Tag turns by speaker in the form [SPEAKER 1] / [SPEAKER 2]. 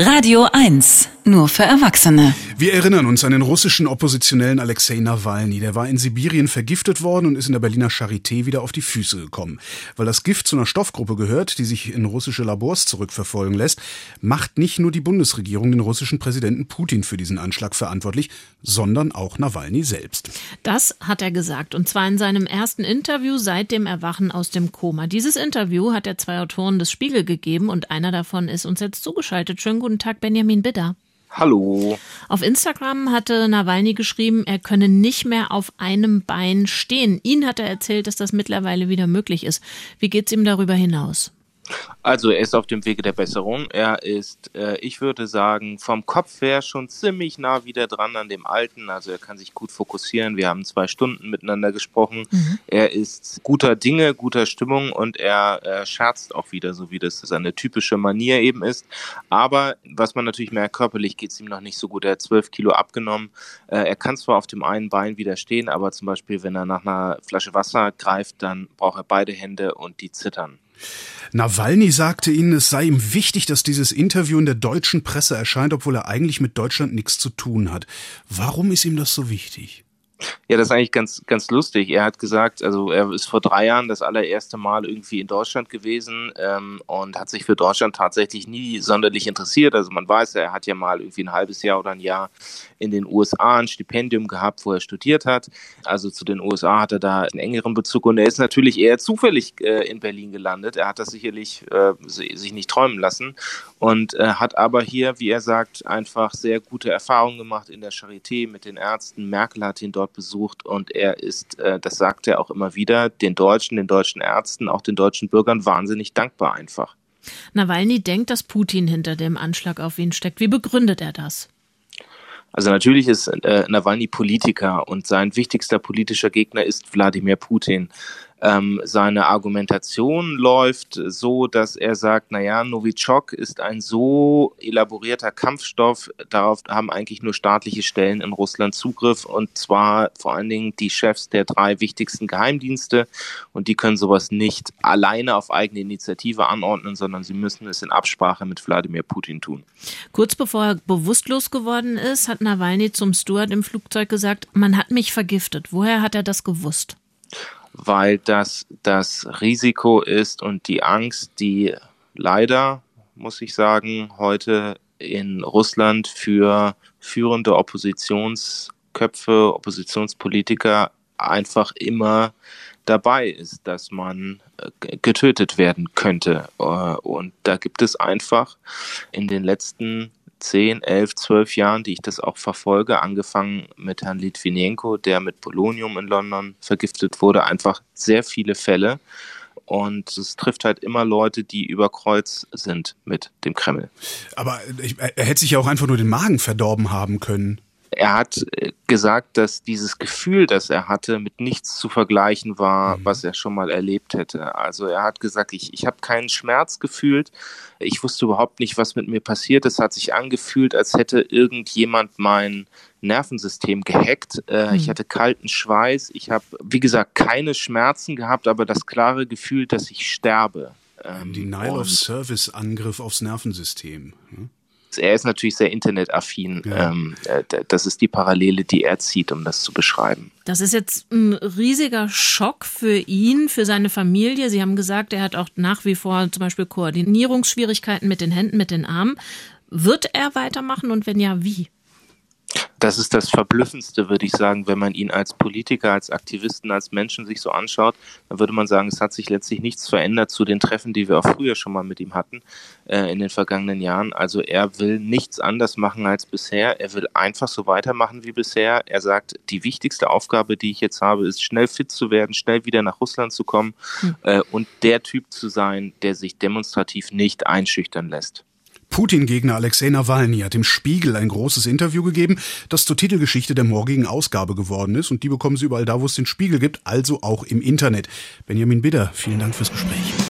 [SPEAKER 1] Radio 1, nur für Erwachsene.
[SPEAKER 2] Wir erinnern uns an den russischen Oppositionellen Alexei Nawalny. Der war in Sibirien vergiftet worden und ist in der Berliner Charité wieder auf die Füße gekommen. Weil das Gift zu einer Stoffgruppe gehört, die sich in russische Labors zurückverfolgen lässt, macht nicht nur die Bundesregierung den russischen Präsidenten Putin für diesen Anschlag verantwortlich, sondern auch Nawalny selbst.
[SPEAKER 3] Das hat er gesagt, und zwar in seinem ersten Interview seit dem Erwachen aus dem Koma. Dieses Interview hat er zwei Autoren des Spiegel gegeben und einer davon ist uns jetzt zugeschaltet. Schönen guten Tag, Benjamin Bidder.
[SPEAKER 4] Hallo.
[SPEAKER 3] Auf Instagram hatte Nawalny geschrieben, er könne nicht mehr auf einem Bein stehen. Ihn hat er erzählt, dass das mittlerweile wieder möglich ist. Wie geht's ihm darüber hinaus?
[SPEAKER 4] Also er ist auf dem Wege der Besserung. Er ist, äh, ich würde sagen, vom Kopf her schon ziemlich nah wieder dran an dem Alten. Also er kann sich gut fokussieren. Wir haben zwei Stunden miteinander gesprochen. Mhm. Er ist guter Dinge, guter Stimmung und er äh, scherzt auch wieder, so wie das seine typische Manier eben ist. Aber was man natürlich merkt, körperlich geht es ihm noch nicht so gut. Er hat zwölf Kilo abgenommen. Äh, er kann zwar auf dem einen Bein wieder stehen, aber zum Beispiel, wenn er nach einer Flasche Wasser greift, dann braucht er beide Hände und die zittern.
[SPEAKER 2] Nawalny sagte ihnen, es sei ihm wichtig, dass dieses Interview in der deutschen Presse erscheint, obwohl er eigentlich mit Deutschland nichts zu tun hat. Warum ist ihm das so wichtig?
[SPEAKER 4] Ja, das ist eigentlich ganz, ganz lustig. Er hat gesagt, also er ist vor drei Jahren das allererste Mal irgendwie in Deutschland gewesen ähm, und hat sich für Deutschland tatsächlich nie sonderlich interessiert. Also man weiß, er hat ja mal irgendwie ein halbes Jahr oder ein Jahr in den USA ein Stipendium gehabt, wo er studiert hat. Also zu den USA hat er da einen engeren Bezug und er ist natürlich eher zufällig äh, in Berlin gelandet. Er hat das sicherlich äh, sich nicht träumen lassen und äh, hat aber hier, wie er sagt, einfach sehr gute Erfahrungen gemacht in der Charité mit den Ärzten. Merkel hat ihn dort besucht und er ist, äh, das sagt er auch immer wieder, den Deutschen, den deutschen Ärzten, auch den deutschen Bürgern wahnsinnig dankbar einfach.
[SPEAKER 3] Nawalny denkt, dass Putin hinter dem Anschlag auf ihn steckt. Wie begründet er das?
[SPEAKER 4] Also natürlich ist äh, Nawalny Politiker und sein wichtigster politischer Gegner ist Wladimir Putin. Ähm, seine Argumentation läuft so, dass er sagt, naja, Novichok ist ein so elaborierter Kampfstoff, darauf haben eigentlich nur staatliche Stellen in Russland Zugriff und zwar vor allen Dingen die Chefs der drei wichtigsten Geheimdienste und die können sowas nicht alleine auf eigene Initiative anordnen, sondern sie müssen es in Absprache mit Wladimir Putin tun.
[SPEAKER 3] Kurz bevor er bewusstlos geworden ist, hat Nawalny zum Steward im Flugzeug gesagt, man hat mich vergiftet. Woher hat er das gewusst?
[SPEAKER 4] Weil das das Risiko ist und die Angst, die leider, muss ich sagen, heute in Russland für führende Oppositionsköpfe, Oppositionspolitiker einfach immer dabei ist, dass man äh, getötet werden könnte. Äh, und da gibt es einfach in den letzten 10, 11, 12 Jahren, die ich das auch verfolge, angefangen mit Herrn Litvinenko, der mit Polonium in London vergiftet wurde, einfach sehr viele Fälle. Und es trifft halt immer Leute, die über Kreuz sind mit dem Kreml.
[SPEAKER 2] Aber er hätte sich ja auch einfach nur den Magen verdorben haben können
[SPEAKER 4] er hat äh, gesagt, dass dieses Gefühl, das er hatte, mit nichts zu vergleichen war, mhm. was er schon mal erlebt hätte. Also er hat gesagt, ich, ich habe keinen Schmerz gefühlt. Ich wusste überhaupt nicht, was mit mir passiert. Es hat sich angefühlt, als hätte irgendjemand mein Nervensystem gehackt. Äh, mhm. Ich hatte kalten Schweiß. Ich habe, wie gesagt, keine Schmerzen gehabt, aber das klare Gefühl, dass ich sterbe.
[SPEAKER 2] Ähm, Denial of Service Angriff aufs Nervensystem. Hm?
[SPEAKER 4] Er ist natürlich sehr internetaffin. Ja. Ähm, äh, das ist die Parallele, die er zieht, um das zu beschreiben.
[SPEAKER 3] Das ist jetzt ein riesiger Schock für ihn, für seine Familie. Sie haben gesagt, er hat auch nach wie vor zum Beispiel Koordinierungsschwierigkeiten mit den Händen, mit den Armen. Wird er weitermachen und wenn ja, wie?
[SPEAKER 4] Das ist das Verblüffendste, würde ich sagen, wenn man ihn als Politiker, als Aktivisten, als Menschen sich so anschaut, dann würde man sagen, es hat sich letztlich nichts verändert zu den Treffen, die wir auch früher schon mal mit ihm hatten äh, in den vergangenen Jahren. Also er will nichts anders machen als bisher. Er will einfach so weitermachen wie bisher. Er sagt, die wichtigste Aufgabe, die ich jetzt habe, ist schnell fit zu werden, schnell wieder nach Russland zu kommen hm. äh, und der Typ zu sein, der sich demonstrativ nicht einschüchtern lässt.
[SPEAKER 2] Putin-Gegner Alexei Nawalny hat im Spiegel ein großes Interview gegeben, das zur Titelgeschichte der morgigen Ausgabe geworden ist. Und die bekommen Sie überall da, wo es den Spiegel gibt, also auch im Internet. Benjamin Bidder, vielen Dank fürs Gespräch.